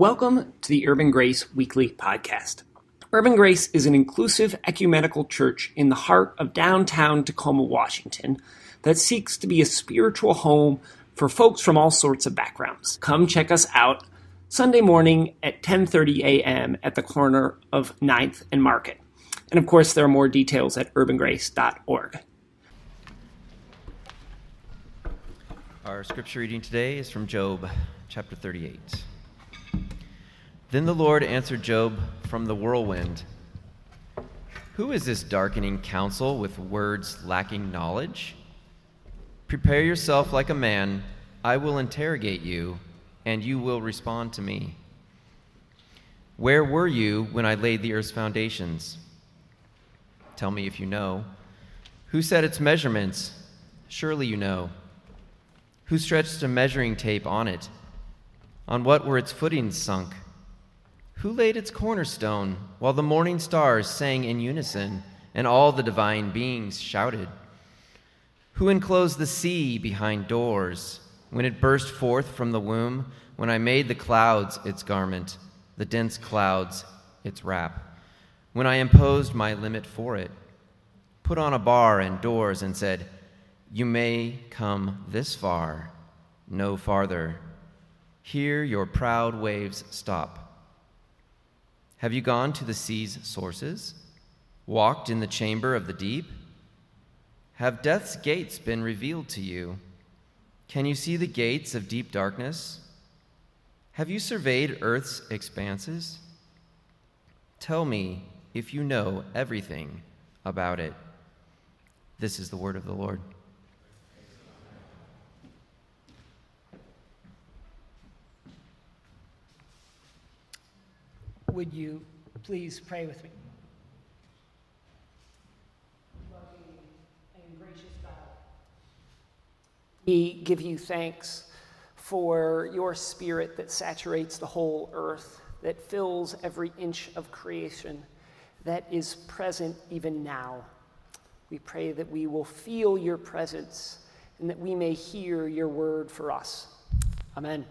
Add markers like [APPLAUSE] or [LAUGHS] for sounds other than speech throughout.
Welcome to the Urban Grace Weekly Podcast. Urban Grace is an inclusive ecumenical church in the heart of downtown Tacoma, Washington, that seeks to be a spiritual home for folks from all sorts of backgrounds. Come check us out Sunday morning at 10:30 a.m. at the corner of 9th and Market. And of course, there are more details at urbangrace.org. Our scripture reading today is from Job chapter 38. Then the Lord answered Job from the whirlwind Who is this darkening counsel with words lacking knowledge? Prepare yourself like a man. I will interrogate you, and you will respond to me. Where were you when I laid the earth's foundations? Tell me if you know. Who set its measurements? Surely you know. Who stretched a measuring tape on it? On what were its footings sunk? Who laid its cornerstone while the morning stars sang in unison and all the divine beings shouted? Who enclosed the sea behind doors when it burst forth from the womb, when I made the clouds its garment, the dense clouds its wrap, when I imposed my limit for it, put on a bar and doors and said, You may come this far, no farther. Here your proud waves stop. Have you gone to the sea's sources? Walked in the chamber of the deep? Have death's gates been revealed to you? Can you see the gates of deep darkness? Have you surveyed earth's expanses? Tell me if you know everything about it. This is the word of the Lord. Would you please pray with me? We give you thanks for your spirit that saturates the whole earth, that fills every inch of creation, that is present even now. We pray that we will feel your presence and that we may hear your word for us. Amen.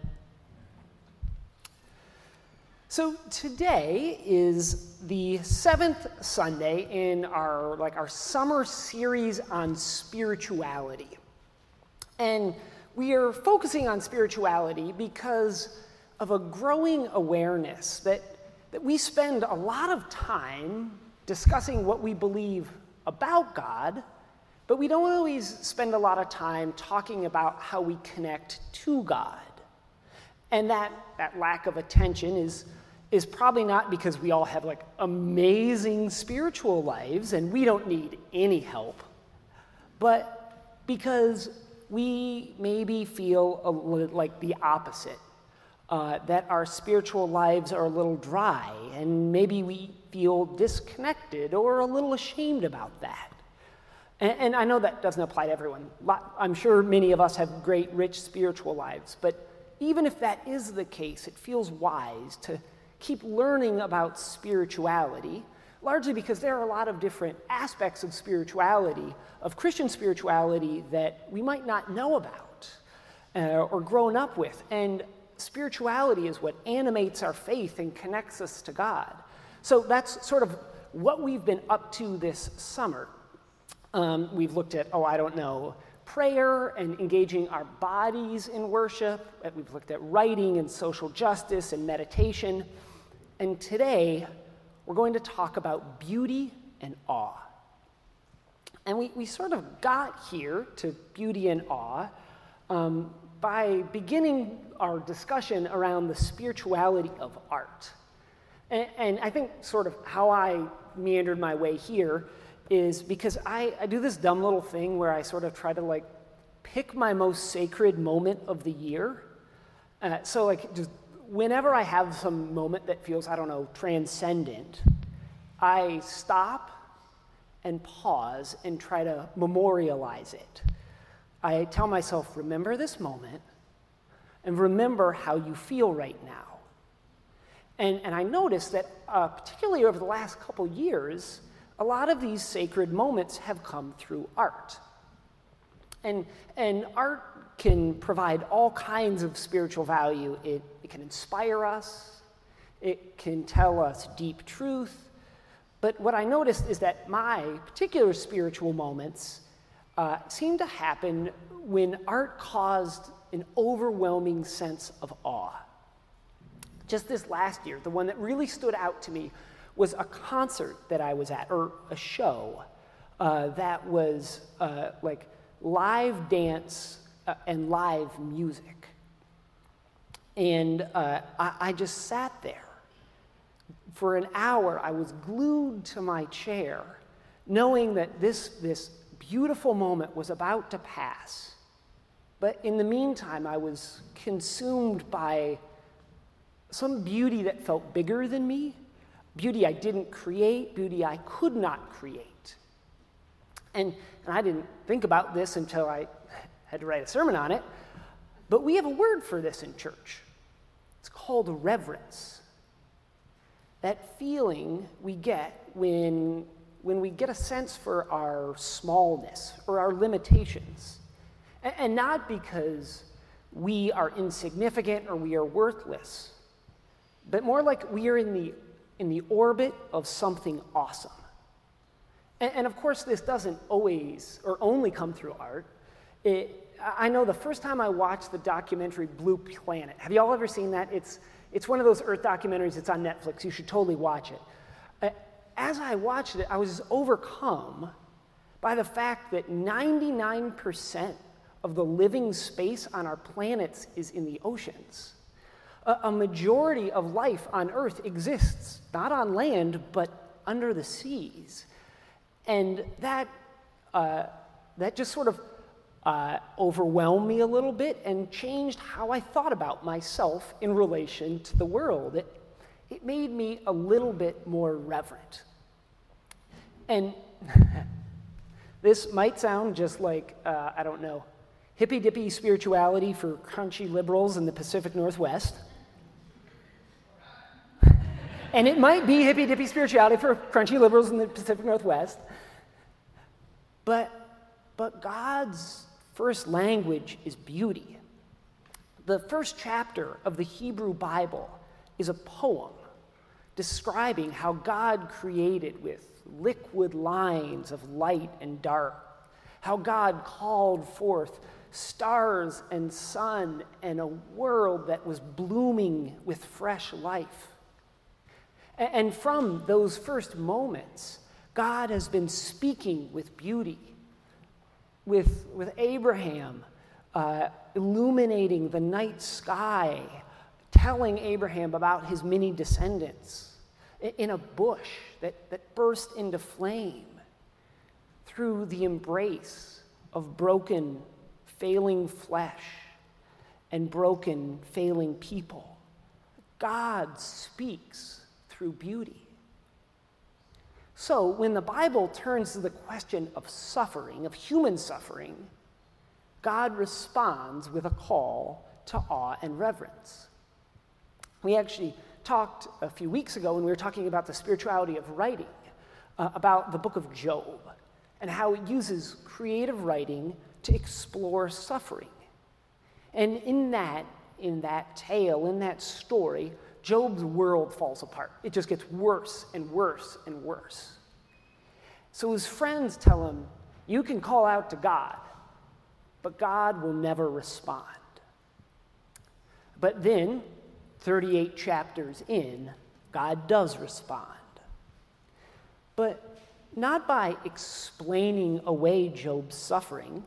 So today is the seventh Sunday in our like our summer series on spirituality. And we are focusing on spirituality because of a growing awareness that, that we spend a lot of time discussing what we believe about God, but we don't always spend a lot of time talking about how we connect to God. And that, that lack of attention is is probably not because we all have like amazing spiritual lives and we don't need any help, but because we maybe feel li- like the opposite. Uh, that our spiritual lives are a little dry, and maybe we feel disconnected or a little ashamed about that. And I know that doesn't apply to everyone. I'm sure many of us have great, rich spiritual lives, but even if that is the case, it feels wise to keep learning about spirituality, largely because there are a lot of different aspects of spirituality, of Christian spirituality, that we might not know about uh, or grown up with. And spirituality is what animates our faith and connects us to God. So that's sort of what we've been up to this summer. Um, we've looked at, oh, I don't know, prayer and engaging our bodies in worship. We've looked at writing and social justice and meditation. And today, we're going to talk about beauty and awe. And we, we sort of got here to beauty and awe um, by beginning our discussion around the spirituality of art. And, and, I think, sort of, how I meandered my way here is because I, I do this dumb little thing where I sort of try to like pick my most sacred moment of the year. Uh, so, like, just whenever I have some moment that feels, I don't know, transcendent, I stop and pause and try to memorialize it. I tell myself, remember this moment and remember how you feel right now. And, and I notice that, uh, particularly over the last couple years, a lot of these sacred moments have come through art. And, and art can provide all kinds of spiritual value. It, it can inspire us, it can tell us deep truth. But what I noticed is that my particular spiritual moments uh, to happen when art caused an overwhelming sense of awe. Just this last year, the one that really stood out to me was a concert that I was at, or a show uh, that was uh, like live dance uh, and live music. And uh, I, I just sat there. For an hour, I was glued to my chair, knowing that this, this beautiful moment was about to pass. But in the meantime, I was consumed by some beauty that felt bigger than me, beauty I didn't create, beauty I could not create. And, and I didn't think about this until I had to write a sermon on it, but we have a word for this in church. It's called reverence. That feeling we get when, when we get a sense for our smallness or our limitations. And, and not because we are insignificant or we are worthless, but more like we are in the, in the orbit of something awesome. And, and of course, this doesn't always or only come through art. It, I know the first time I watched the documentary Blue Planet, have you all ever seen that? It's, it's one of those Earth documentaries, it's on Netflix. You should totally watch it. Uh, as I watched it, I was overcome by the fact that 99% of the living space on our planets is in the oceans. A, a majority of life on Earth exists, not on land, but under the seas. And that, uh, that just sort of uh, overwhelmed me a little bit and changed how I thought about myself in relation to the world. It, it made me a little bit more reverent. And [LAUGHS] this might sound just like, uh, I don't know, hippy dippy spirituality for crunchy liberals in the Pacific Northwest. [LAUGHS] and it might be hippy dippy spirituality for crunchy liberals in the Pacific Northwest. But, but God's first language is beauty. The first chapter of the Hebrew Bible is a poem describing how God created with liquid lines of light and dark, how God called forth stars and sun and a world that was blooming with fresh life. And from those first moments, God has been speaking with beauty with, with Abraham uh, illuminating the night sky, telling Abraham about his many descendants in a bush that, that burst into flame through the embrace of broken, failing flesh and broken, failing people. God speaks through beauty. So, when the Bible turns to the question of suffering, of human suffering, God responds with a call to awe and reverence. We actually talked a few weeks ago when we were talking about the spirituality of writing, uh, about the book of Job, and how it uses creative writing to explore suffering. And in that, in that tale, in that story, Job's world falls apart. It just gets worse and worse and worse. So his friends tell him, You can call out to God, but God will never respond. But then, 38 chapters in, God does respond. But not by explaining away Job's suffering,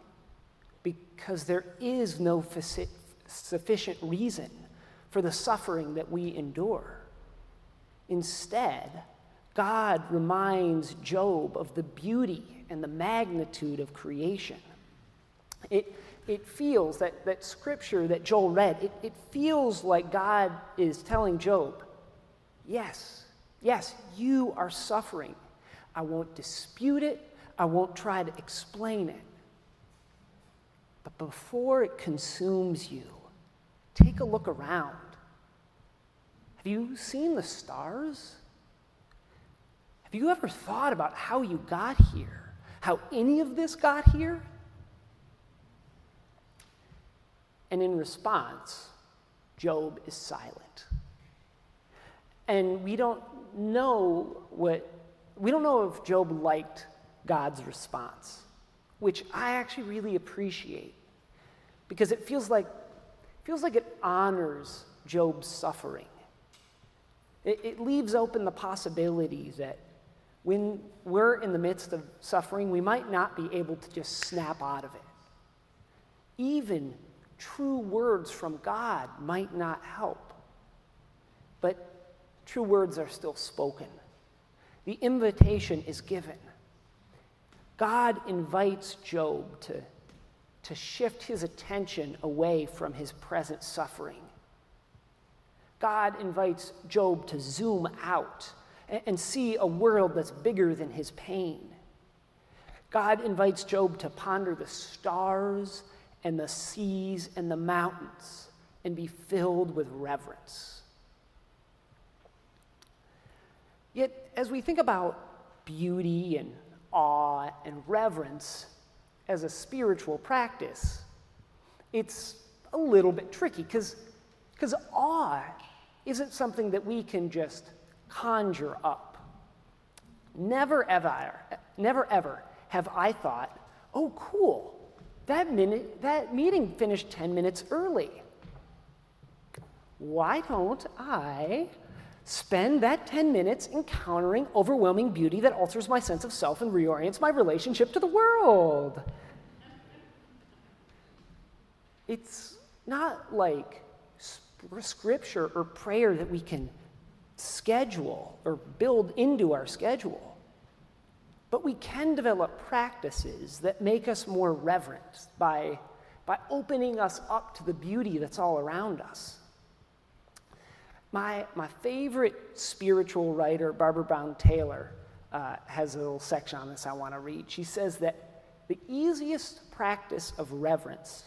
because there is no sufficient reason for the suffering that we endure. Instead, God reminds Job of the beauty and the magnitude of creation. It, it feels that, that scripture that Joel read, it, it feels like God is telling Job, yes, yes, you are suffering. I won't dispute it, I won't try to explain it. But before it consumes you, Take a look around. Have you seen the stars? Have you ever thought about how you got here? How any of this got here? And in response, Job is silent. And we don't know what, we don't know if Job liked God's response, which I actually really appreciate because it feels like, feels like it honors Job's suffering. It, it leaves open the possibility that when we're in the midst of suffering, we might not be able to just snap out of it. Even true words from God might not help. But true words are still spoken. The invitation is given. God invites Job to, to shift his attention away from his present suffering. God invites Job to zoom out and see a world that's bigger than his pain. God invites Job to ponder the stars and the seas and the mountains and be filled with reverence. Yet, as we think about beauty and awe and reverence as a spiritual practice, it's a little bit tricky because awe isn't something that we can just conjure up. Never ever, never ever have I thought, oh, cool, that, minute, that meeting finished 10 minutes early. Why don't I spend that 10 minutes encountering overwhelming beauty that alters my sense of self and reorients my relationship to the world? It's not like scripture or prayer that we can schedule or build into our schedule. But we can develop practices that make us more reverent by, by opening us up to the beauty that's all around us. My, my favorite spiritual writer, Barbara Brown Taylor, uh, has a little section on this I want to read. She says that the easiest practice of reverence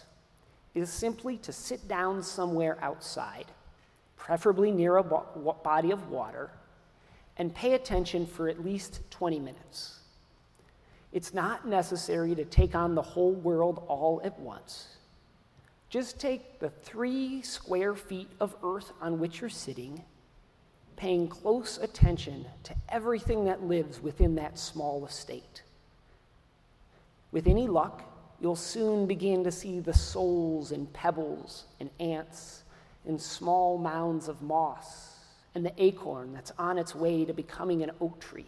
is simply to sit down somewhere outside, preferably near a bo- body of water, and pay attention for at least 20 minutes. It's not necessary to take on the whole world all at once. Just take the three square feet of earth on which you're sitting, paying close attention to everything that lives within that small estate. With any luck, you'll soon begin to see the souls and pebbles and ants and small mounds of moss and the acorn that's on its way to becoming an oak tree.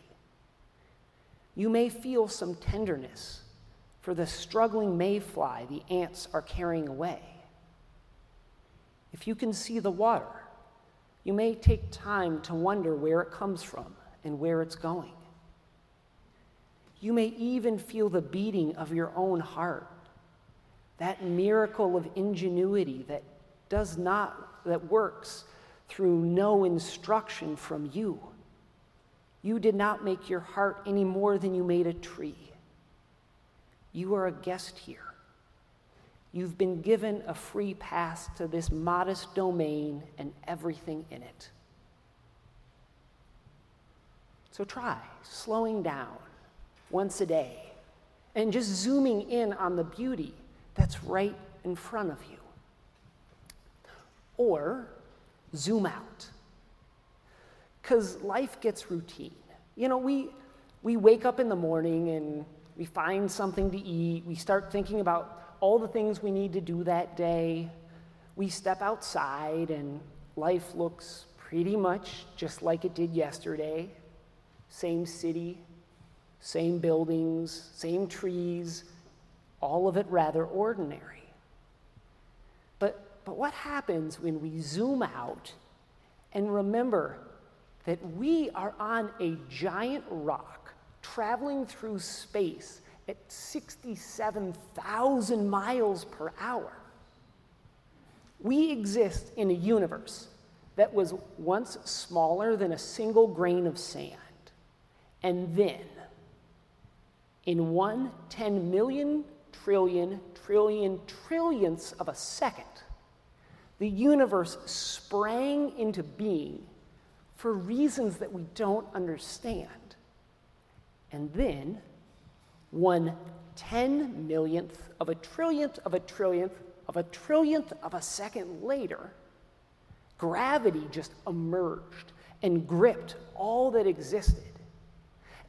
You may feel some tenderness for the struggling mayfly the ants are carrying away. If you can see the water, you may take time to wonder where it comes from and where it's going. You may even feel the beating of your own heart, that miracle of ingenuity that does not, that works through no instruction from you. You did not make your heart any more than you made a tree. You are a guest here. You've been given a free pass to this modest domain and everything in it. So try slowing down once a day and just zooming in on the beauty that's right in front of you. Or zoom out because life gets routine. You know, we, we wake up in the morning and we find something to eat. We start thinking about all the things we need to do that day. We step outside and life looks pretty much just like it did yesterday. Same city, same buildings, same trees, all of it rather ordinary. But, what happens when we zoom out and remember that we are on a giant rock traveling through space at 67,000 miles per hour. We exist in a universe that was once smaller than a single grain of sand. And then, in one 10 million trillion trillion trillionths of a second, the universe sprang into being for reasons that we don't understand. And then, one ten millionth of a trillionth of a trillionth of a trillionth of a second later, gravity just emerged and gripped all that existed.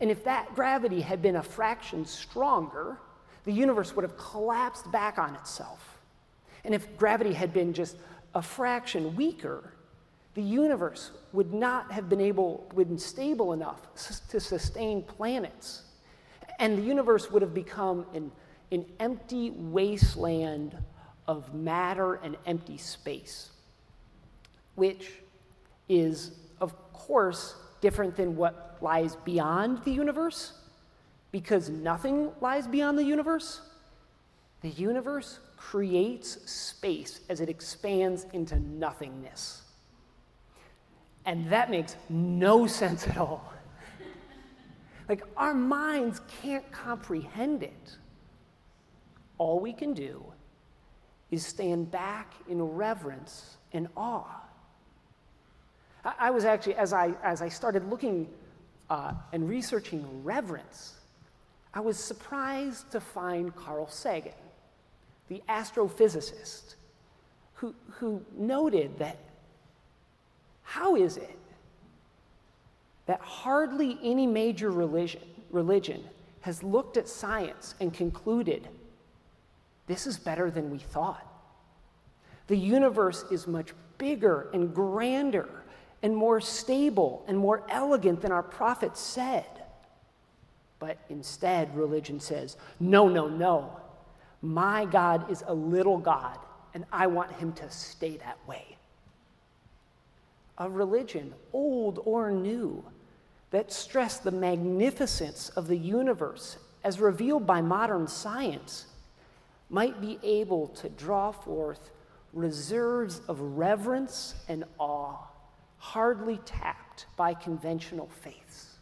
And if that gravity had been a fraction stronger, the universe would have collapsed back on itself. And if gravity had been just a fraction weaker, the universe would not have been able, been stable enough to sustain planets. And the universe would have become an, an empty wasteland of matter and empty space, which is, of course, different than what lies beyond the universe, because nothing lies beyond the universe. The universe creates space as it expands into nothingness. And that makes no [LAUGHS] sense at all. like, our minds can't comprehend it. All we can do is stand back in reverence and awe. I, I was actually, as I, as I started looking uh, and researching reverence, I was surprised to find Carl Sagan, the astrophysicist, who, who noted that how is it that hardly any major religion, religion has looked at science and concluded this is better than we thought? The universe is much bigger and grander and more stable and more elegant than our prophets said. But instead, religion says, no, no, no. My God is a little God, and I want him to stay that way. A religion, old or new, that stressed the magnificence of the universe as revealed by modern science might be able to draw forth reserves of reverence and awe hardly tapped by conventional faiths.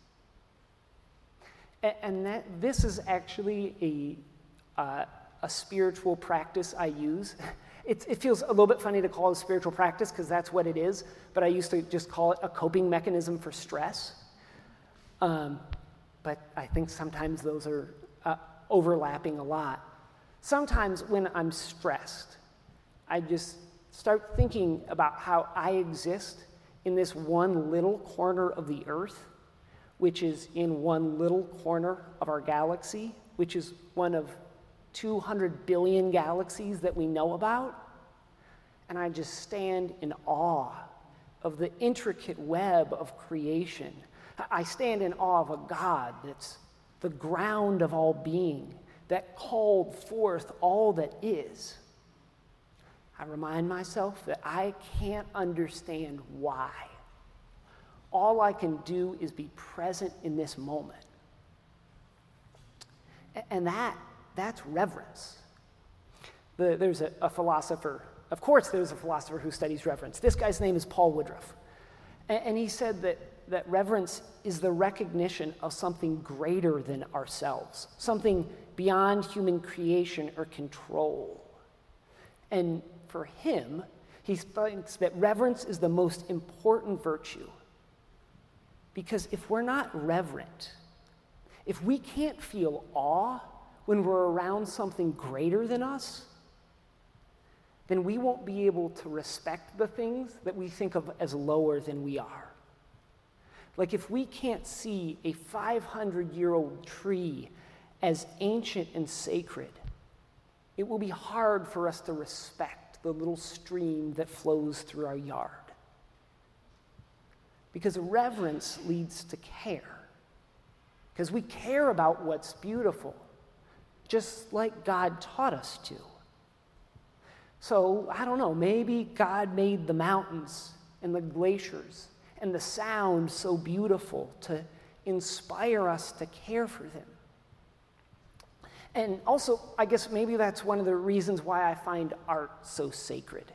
And that, this is actually a, uh, a spiritual practice I use. [LAUGHS] It, it, feels a little bit funny to call it a spiritual practice because that's what it is, but I used to just call it a coping mechanism for stress. Um, but I think sometimes those are uh, overlapping a lot. Sometimes when I'm stressed, I just start thinking about how I exist in this one little corner of the earth, which is in one little corner of our galaxy, which is one of 200 billion galaxies that we know about. And I just stand in awe of the intricate web of creation. I stand in awe of a God that's the ground of all being, that called forth all that is. I remind myself that I can't understand why. All I can do is be present in this moment. And that, that's reverence. The, there's a, a, philosopher, of course, there's a philosopher who studies reverence. This guy's name is Paul Woodruff. And, and he said that, that reverence is the recognition of something greater than ourselves, something beyond human creation or control. And for him, he thinks that reverence is the most important virtue. Because if we're not reverent, if we can't feel awe when we're around something greater than us, then we won't be able to respect the things that we think of as lower than we are. Like if we can't see a 500 year old tree as ancient and sacred, it will be hard for us to respect the little stream that flows through our yard. Because reverence leads to care. Because we care about what's beautiful, just like God taught us to. So, I don't know, maybe God made the mountains and the glaciers and the sound so beautiful to inspire us to care for them. And also, I guess maybe that's one of the reasons why I find art so sacred.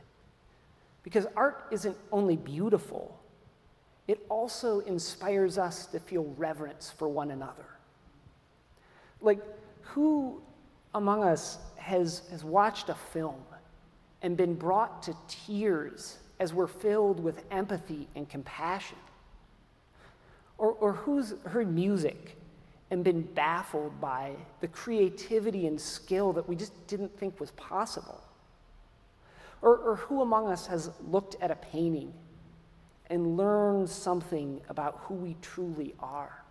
Because art isn't only beautiful, it also inspires us to feel reverence for one another. Like, who among us has, has watched a film and been brought to tears as we're filled with empathy and compassion? Or, or who's heard music and been baffled by the creativity and skill that we just didn't think was possible? Or, or who among us has looked at a painting and learned something about who we truly are.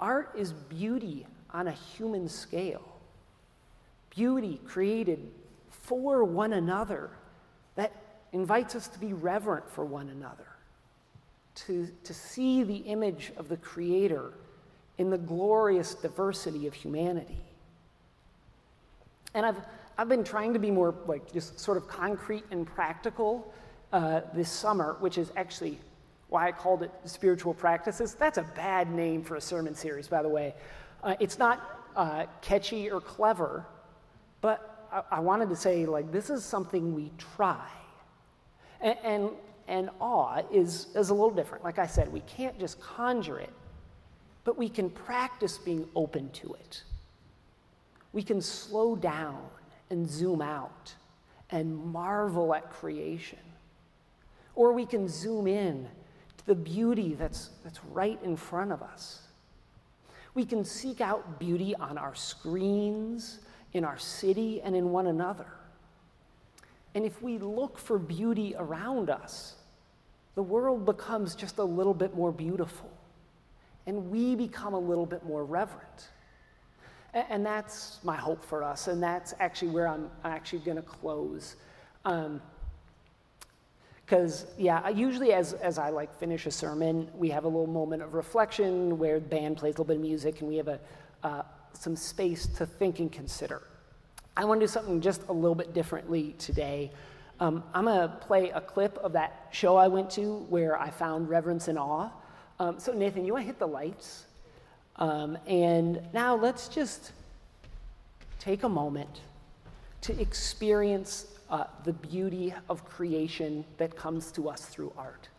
Art is beauty on a human scale, beauty created for one another that invites us to be reverent for one another, to, to see the image of the Creator in the glorious diversity of humanity. And I've, I've been trying to be more like just sort of concrete and practical uh, this summer, which is actually why I called it spiritual practices. That's a bad name for a sermon series, by the way. Uh, it's not uh, catchy or clever, but I, I, wanted to say, like, this is something we try. And, and, and awe is, is a little different. Like I said, we can't just conjure it, but we can practice being open to it. We can slow down and zoom out and marvel at creation. Or we can zoom in the beauty that's, that's right in front of us. We can seek out beauty on our screens, in our city, and in one another. And if we look for beauty around us, the world becomes just a little bit more beautiful, and we become a little bit more reverent. And that's my hope for us, and that's actually where I'm actually going to close. Um, because yeah usually as, as i like finish a sermon we have a little moment of reflection where the band plays a little bit of music and we have a, uh, some space to think and consider. I want to do something just a little bit differently today. Um, i'm going to play a clip of that show i went to where i found reverence and awe. Um, so nathan you want to hit the lights? Um, and now let's just take a moment to experience uh, the beauty of creation that comes to us through art.